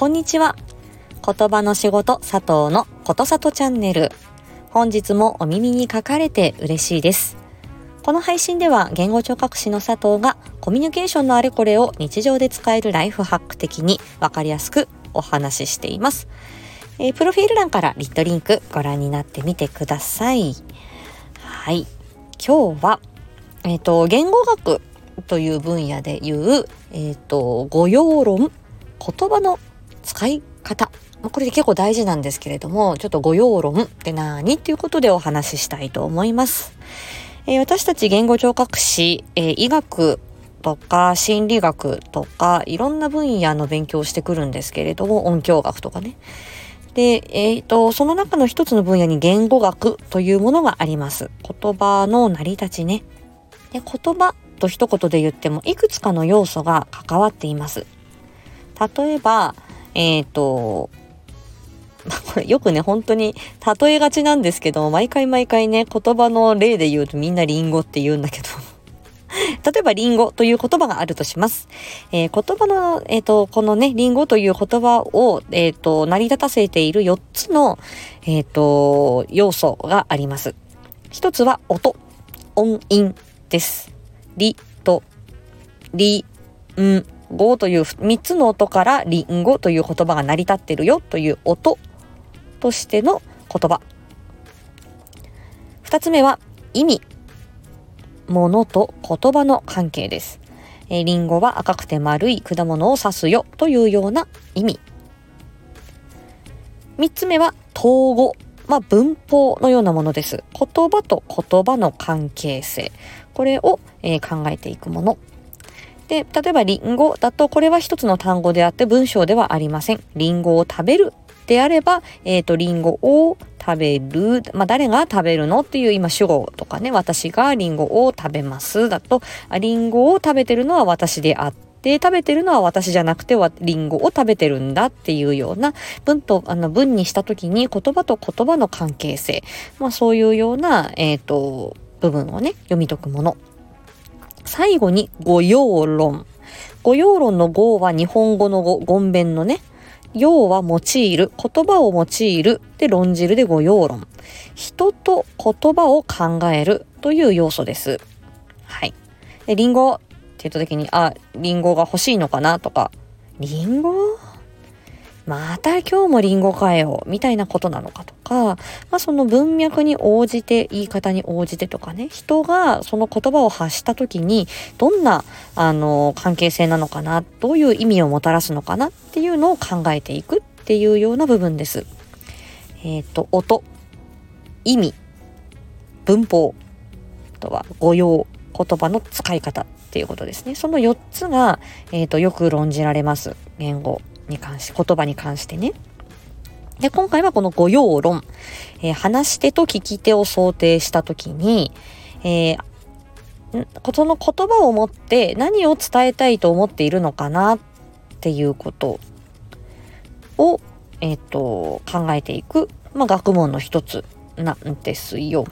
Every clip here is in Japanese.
こんにちは。言葉の仕事佐藤のことさとチャンネル。本日もお耳に書かれて嬉しいです。この配信では言語聴覚士の佐藤がコミュニケーションのあれこれを日常で使えるライフハック的にわかりやすくお話ししています。えー、プロフィール欄からリットリンクご覧になってみてください。はい。今日は、えっ、ー、と、言語学という分野でいう、えっ、ー、と、語用論、言葉の使い方。これで結構大事なんですけれども、ちょっと語用論って何っていうことでお話ししたいと思います。えー、私たち言語聴覚士、えー、医学とか心理学とかいろんな分野の勉強をしてくるんですけれども、音響学とかね。で、えっ、ー、と、その中の一つの分野に言語学というものがあります。言葉の成り立ちね。で、言葉と一言で言ってもいくつかの要素が関わっています。例えば、えっ、ー、と、これよくね、本当に例えがちなんですけど、毎回毎回ね、言葉の例で言うとみんなリンゴって言うんだけど 例えば、リンゴという言葉があるとします。えー、言葉の、えっ、ー、と、このね、リンゴという言葉を、えっ、ー、と、成り立たせている4つの、えっ、と、要素があります。一つは音、音韻です。リと、リ、ン、ゴという3つの音からリンゴという言葉が成り立ってるよという音としての言葉。2つ目は意味。ものと言葉の関係です。えー、リンゴは赤くて丸い果物を指すよというような意味。3つ目は統合。まあ、文法のようなものです。言葉と言葉の関係性。これを、えー、考えていくもの。で、例えばリンゴだとこれは一つの単語であって文章ではありません。リンゴを食べるであれば、えっ、ー、と、リンゴを食べる。まあ、誰が食べるのっていう今主語とかね、私がリンゴを食べますだと、あリンゴを食べてるのは私であって、で、食べてるのは私じゃなくてはリンゴを食べてるんだっていうような文と、あの文にした時に言葉と言葉の関係性、まあそういうような、えっ、ー、と、部分をね、読み解くもの。最後に御用論。御用論の語は日本語の語、言弁のね、用は用いる、言葉を用いるで論じるで御用論。人と言葉を考えるという要素です。はい。で、りんごって言った時に、あ、りんごが欲しいのかなとか、りんごまた今日もリンゴかよ、みたいなことなのかとか、まあその文脈に応じて、言い方に応じてとかね、人がその言葉を発した時に、どんな、あの、関係性なのかな、どういう意味をもたらすのかなっていうのを考えていくっていうような部分です。えっ、ー、と、音、意味、文法、あとは語用、言葉の使い方っていうことですね。その4つが、えっ、ー、と、よく論じられます。言語。に関し、言葉に関してね。で、今回はこの語用論、えー、話し手と聞き手を想定したときに、えー、その言葉を持って何を伝えたいと思っているのかなっていうことを、えっ、ー、と、考えていく、まあ、学問の一つなんですよ。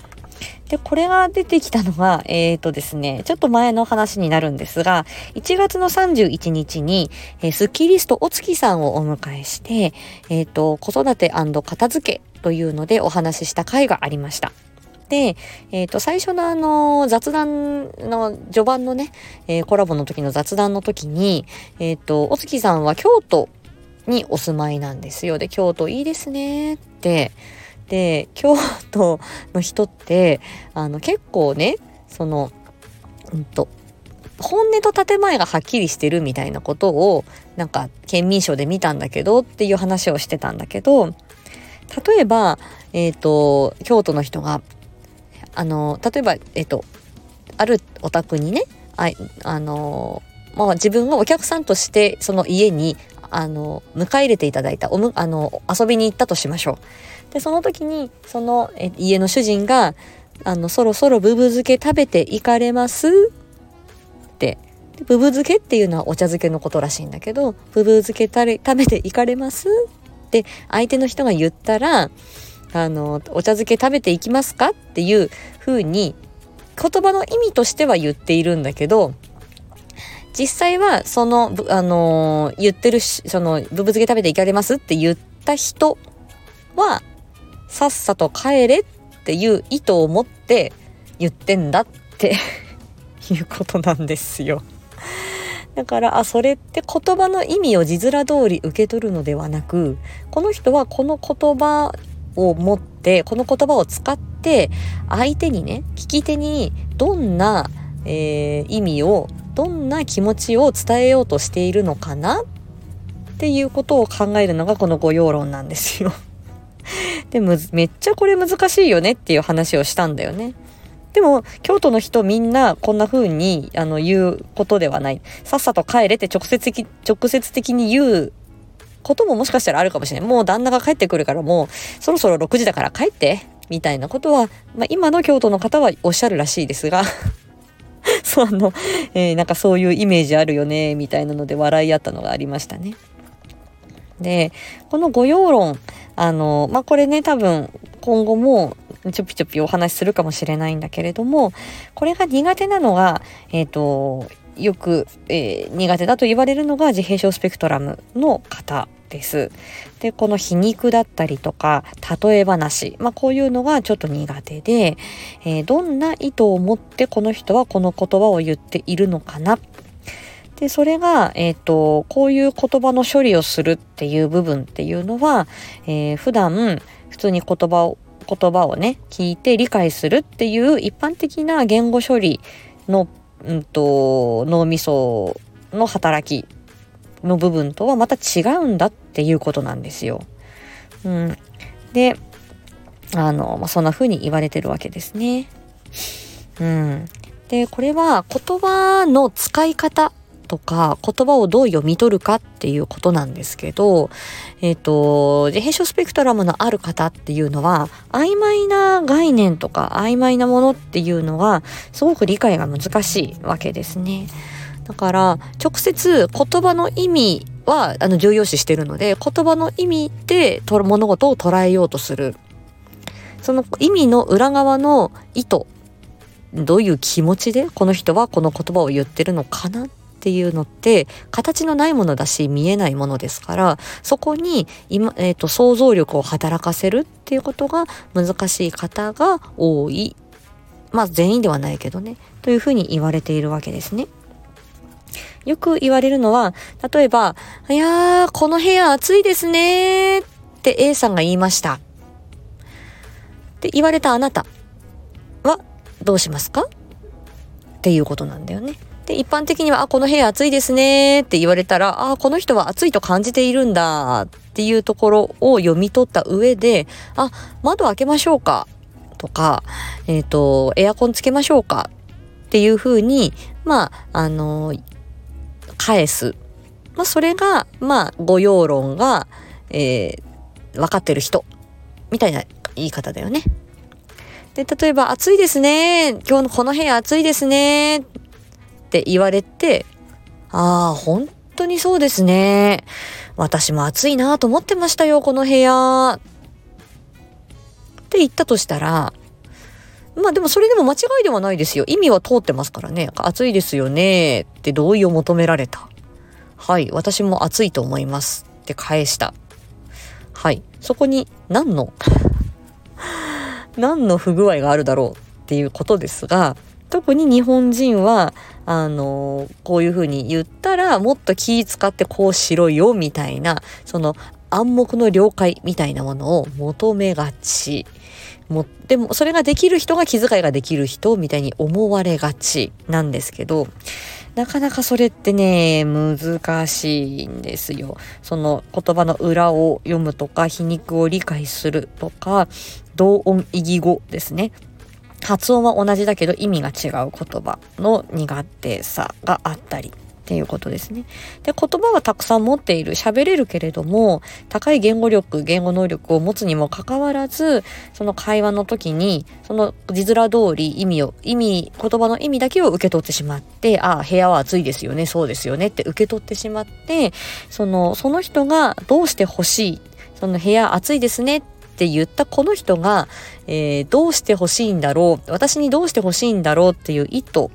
で、これが出てきたのが、えっ、ー、とですね、ちょっと前の話になるんですが、1月の31日に、えー、スッキリストお月さんをお迎えして、えっ、ー、と、子育て片付けというのでお話しした回がありました。で、えっ、ー、と、最初のあの、雑談の、序盤のね、えー、コラボの時の雑談の時に、えっ、ー、と、お月さんは京都にお住まいなんですよ。で、京都いいですねって、で京都の人ってあの結構ねそのうんと本音と建前がはっきりしてるみたいなことをなんか県民賞で見たんだけどっていう話をしてたんだけど例えば、えっ、ー、と京都の人があの例えば、えっ、ー、とあるお宅にねああのまあ、自分がお客さんとしてその家にあの迎え入れていただいたおむあの遊びに行ったとしましょう。でその時にそのえ家の主人があのそろそろブブ漬け食べていかれます？って。ブブ漬けっていうのはお茶漬けのことらしいんだけどブブ漬けたれ食べていかれます？って相手の人が言ったらあのお茶漬け食べていきますか？っていうふうに言葉の意味としては言っているんだけど実際はその、あのー、言ってるし、その、ブブ漬け食べていかれます？って言った人は、さっさと帰れっていう意図を持って言ってんだって いうことなんですよ。だからあそれって言葉の意味を字面通り受け取るのではなくこの人はこの言葉を持ってこの言葉を使って相手にね聞き手にどんな、えー、意味をどんな気持ちを伝えようとしているのかなっていうことを考えるのがこの御用論なんですよ。でめっちゃこれ難しいよねっていう話をしたんだよね。でも京都の人みんなこんな風にあの言うことではない。さっさと帰れって直接的直接的に言うことももしかしたらあるかもしれない。もう旦那が帰ってくるからもうそろそろ6時だから帰ってみたいなことは、まあ、今の京都の方はおっしゃるらしいですが そうあの、えー、なんかそういうイメージあるよねみたいなので笑い合ったのがありましたね。でこの御用論あのまあこれね多分今後もちょぴちょぴお話しするかもしれないんだけれどもこれが苦手なのがえっ、ー、とよく、えー、苦手だと言われるのが自閉症スペクトラムの方です。で、この皮肉だったりとか、例え話、まあこういうのがちょっと苦手で、えー、どんな意図を持ってこの人はこの言葉を言っているのかな。で、それが、えっ、ー、と、こういう言葉の処理をするっていう部分っていうのは、えー、普段普通に言葉を言葉をね聞いて理解するっていう一般的な言語処理の、うんと、脳みその働きの部分とはまた違うんだっていうことなんですよ。うん、であの、まあ、そんな風に言われてるわけですね。うん、でこれは言葉の使い方とか言葉をどう読み取るかっていうことなんですけど、えっ、ー、と、自閉症スペクトラムのある方っていうのは曖昧な概念とか曖昧なものっていうのがすごく理解が難しいわけですね。だから直接言葉の意味はあの重要視してるので言葉の意味で物事を捉えようとする。その意味の裏側の意図どういう気持ちでこの人はこの言葉を言ってるのかなっっていうのって形のないものだし見えないものですからそこに今、えーと、想像力を働かせるっていうことが難しい方が多いまあ全員ではないけどねというふうに言われているわけですね。よく言われるのは例えば「いやーこの部屋暑いですね」って A さんが言いました。って言われたあなたはどうしますか？っていうことなんだよね。で、一般的には、あ、この部屋暑いですねって言われたら、あ、この人は暑いと感じているんだっていうところを読み取った上で、あ、窓開けましょうかとか、えっ、ー、と、エアコンつけましょうかっていうふうに、まあ、あの、返す。まあ、それが、まあ、御用論が、えー、分かってる人みたいな言い方だよね。で、例えば、暑いですね。今日のこの部屋暑いですね。って言われて、ああ、本当にそうですね。私も暑いなと思ってましたよ、この部屋。って言ったとしたら、まあでもそれでも間違いではないですよ。意味は通ってますからね。暑いですよね。って同意を求められた。はい、私も暑いと思います。って返した。はい、そこに何の何の不具合があるだろうっていうことですが、特に日本人はあのこういうふうに言ったらもっと気使ってこうしろよみたいなその暗黙の了解みたいなものを求めがち。もでもそれができる人が気遣いができる人みたいに思われがちなんですけどなかなかそれってね難しいんですよ。その言葉の裏を読むとか皮肉を理解するとか同音異義語ですね発音は同じだけど意味が違う言葉の苦手さがあったりっていうことですね。で、言葉はたくさん持っている、喋れるけれども、高い言語力、言語能力を持つにもかかわらず、その会話の時に、その字面通り意味を、意味、言葉の意味だけを受け取ってしまって、ああ、部屋は暑いですよね、そうですよねって受け取ってしまって、その、その人がどうして欲しい、その部屋暑いですねってって言ったこの人が、えー、どうして欲しいんだろう私にどうして欲しいんだろうっていう意図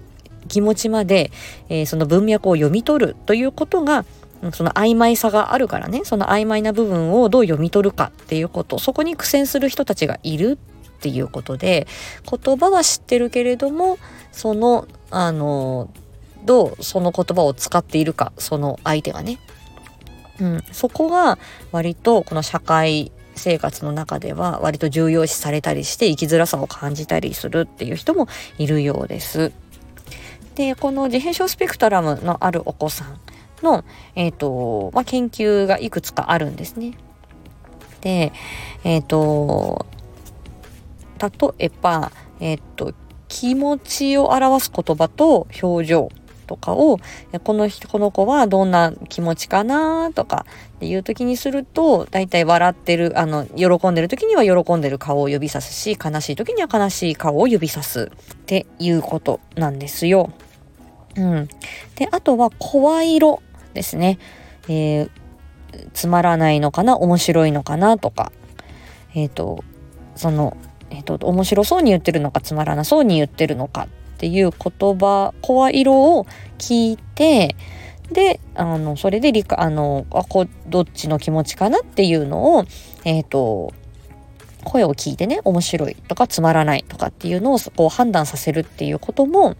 気持ちまで、えー、その文脈を読み取るということがその曖昧さがあるからねその曖昧な部分をどう読み取るかっていうことそこに苦戦する人たちがいるっていうことで言葉は知ってるけれどもそのあのどうその言葉を使っているかその相手がね、うん、そこが割とこの社会生活の中では割と重要視されたりして生きづらさを感じたりするっていう人もいるようです。でこの自閉症スペクトラムのあるお子さんの、えーとまあ、研究がいくつかあるんですね。でえっ、ー、と例えば、えっ、ー、と気持ちを表す言葉と表情とかをこのこの子はどんな気持ちかなとかっていう時にすると大体笑ってるあの喜んでる時には喜んでる顔を指さすし悲しい時には悲しい顔を指さすっていうことなんですよ。うん、であとは声色ですね。えー、つまらないのかな面白いのかなとかえっ、ー、とそのえっ、と面白そうに言ってるのかつまらなそうに言ってるのかっていう言葉声色を聞いてであのそれで理あのあこどっちの気持ちかなっていうのをえ、ー、と声を聞いてね面白いとかつまらないとかっていうのをこう判断させるっていうことも、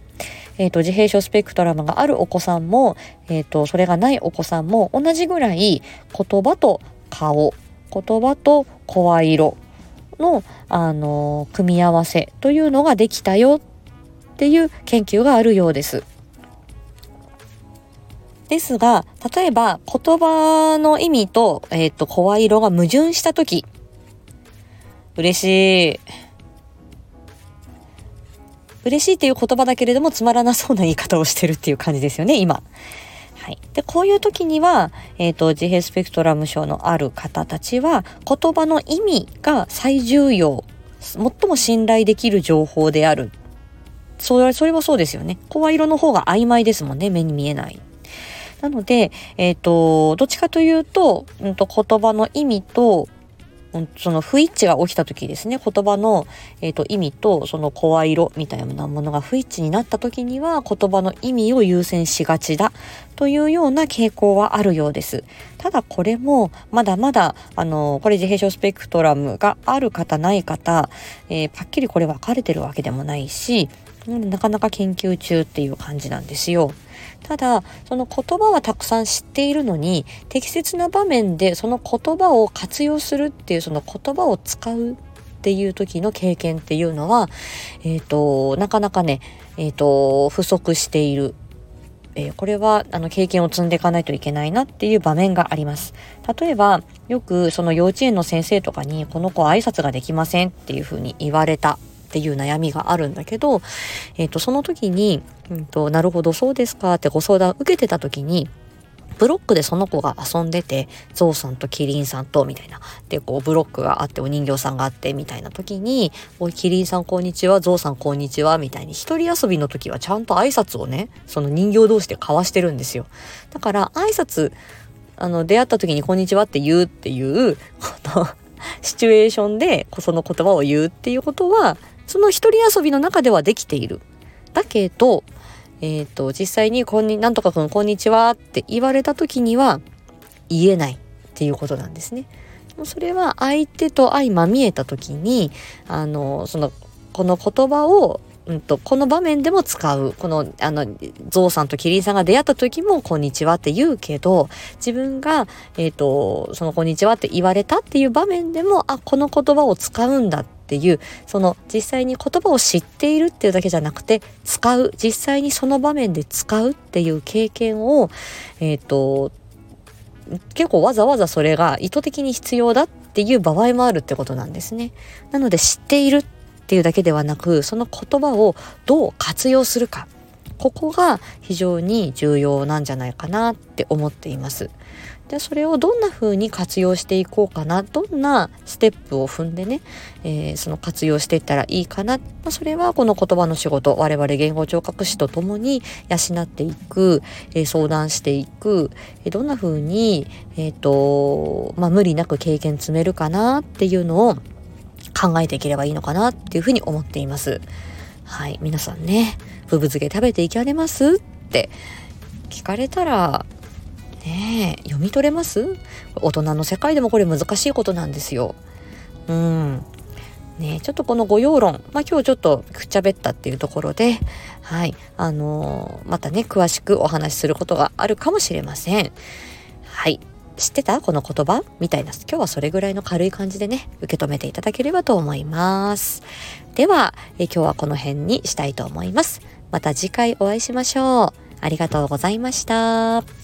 えーと、自閉症スペクトラムがあるお子さんも、えーとそれがないお子さんも同じぐらい言葉と顔言葉と声色の、あの組み合わせというのができたよっっていう研究があるようです。ですが、例えば言葉の意味と、えっ、ー、と、声色が矛盾したとき、嬉しい。嬉しいっていう言葉だけれどもつまらなそうな言い方をしてるっていう感じですよね、今。はい。で、こういう時には、えっ、ー、と、自閉スペクトラム症のある方たちは、言葉の意味が最重要、最も信頼できる情報であるそれそれもそうですよね。声色の方が曖昧ですもんね。目に見えない。なので、えっ、ー、と、どっちかというと、うんと、言葉の意味と、うん、その不一致が起きた時ですね言葉の、えーと、意味とその声色みたいなものが不一致になった時には言葉の意味を優先しがちだというような傾向はあるようです。ただこれもまだまだあのこれ自閉症スペクトラムがある方ない方、えー、はっきりこれ分かれてるわけでもないしなかなか研究中っていう感じなんですよ。ただその言葉はたくさん知っているのに適切な場面でその言葉を活用するっていうその言葉を使うっていう時の経験っていうのは、えーと、なかなかね、えーと、不足しているえー、これはあの経験を積んでいかないといけないなっていう場面があります。例えばよくその幼稚園の先生とかにこの子挨拶ができませんっていうふうに言われたっていう悩みがあるんだけど、えっ、ー、と、その時に、うんと、なるほど、そうですかってご相談受けてた時に、ブロックでその子が遊んでて、ゾウさんとキリンさんと、みたいな。で、こう、ブロックがあって、お人形さんがあって、みたいな時に、おい、キリンさんこんにちは、ゾウさんこんにちは、みたいに、一人遊びの時はちゃんと挨拶をね、その人形同士で交わしてるんですよ。だから、挨拶、あの、出会った時にこんにちはって言うっていう、このシチュエーションで、その言葉を言うっていうことは、その一人遊びの中ではできている。だけど、えっ、ー、と、実際に、こんに、なんとかくん、こんにちはって言われた時には、言えないっていうことなんですね。それは相手と相まみえた時に、あの、その、この言葉をうんと、この場面でも使う。この、あの、ゾウさんとキリンさんが出会った時も、こんにちはって言うけど、自分が、えっ、ー、と、その、こんにちはって言われたっていう場面でも、あ、この言葉を使うんだっていう、その、実際に言葉を知っているっていうだけじゃなくて、使う。実際にその場面で使うっていう経験を、えっ、ー、と、結構わざわざそれが意図的に必要だっていう場合もあるってことなんですね。なので知っているっていうだけではなくその言葉をどう活用するかここが非常に重要なんじゃないかなって思っています。でそれをどんな風に活用していこうかなどんなステップを踏んでね、えー、その活用していったらいいかな、まあ、それはこの言葉の仕事我々言語聴覚士とともに養っていく、えー、相談していく、えー、どんな風に、えーとまあ、無理なく経験積めるかなっていうのを考えていければいいのかなっていうふうに思っています。はい。皆さんね、不ぶ漬け食べていかれます？って聞かれたら、ねえ、読み取れます？大人の世界でもこれ難しいことなんですよ。うん。ねちょっとこの御用論、まあ今日ちょっとくっちゃべったっていうところで、はい、あのー、またね、詳しくお話しすることがあるかもしれません。はい。知ってた？この言葉？みたいな。今日はそれぐらいの軽い感じでね、受け止めていただければと思います。では、え今日はこの辺にしたいと思います。また次回お会いしましょう。ありがとうございました。